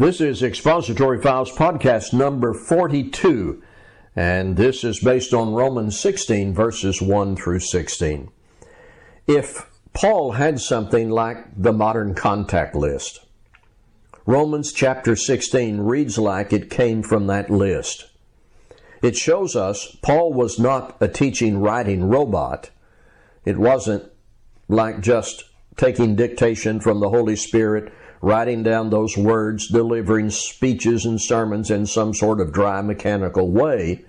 This is Expository Files podcast number 42, and this is based on Romans 16, verses 1 through 16. If Paul had something like the modern contact list, Romans chapter 16 reads like it came from that list. It shows us Paul was not a teaching writing robot. It wasn't like just taking dictation from the Holy Spirit writing down those words, delivering speeches and sermons in some sort of dry mechanical way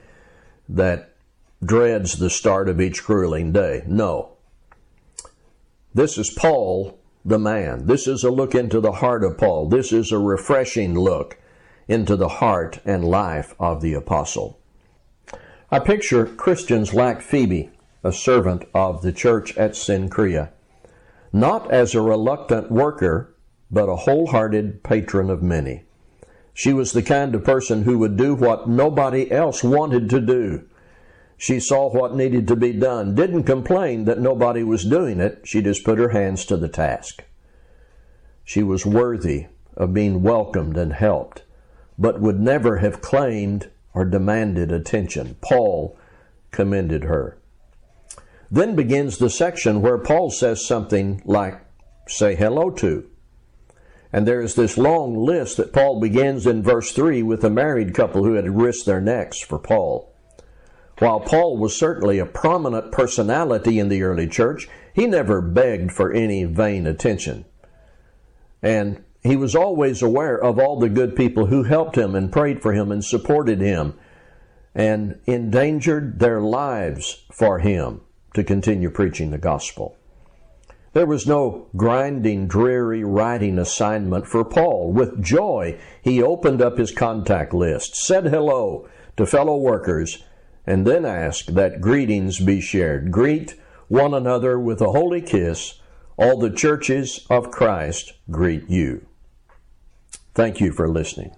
that dreads the start of each grueling day. No. This is Paul, the man. This is a look into the heart of Paul. This is a refreshing look into the heart and life of the apostle. I picture Christians like Phoebe, a servant of the church at Cenchrea, not as a reluctant worker but a wholehearted patron of many. She was the kind of person who would do what nobody else wanted to do. She saw what needed to be done, didn't complain that nobody was doing it, she just put her hands to the task. She was worthy of being welcomed and helped, but would never have claimed or demanded attention. Paul commended her. Then begins the section where Paul says something like, say hello to. And there's this long list that Paul begins in verse 3 with a married couple who had risked their necks for Paul. While Paul was certainly a prominent personality in the early church, he never begged for any vain attention. And he was always aware of all the good people who helped him and prayed for him and supported him and endangered their lives for him to continue preaching the gospel. There was no grinding, dreary writing assignment for Paul. With joy, he opened up his contact list, said hello to fellow workers, and then asked that greetings be shared. Greet one another with a holy kiss. All the churches of Christ greet you. Thank you for listening.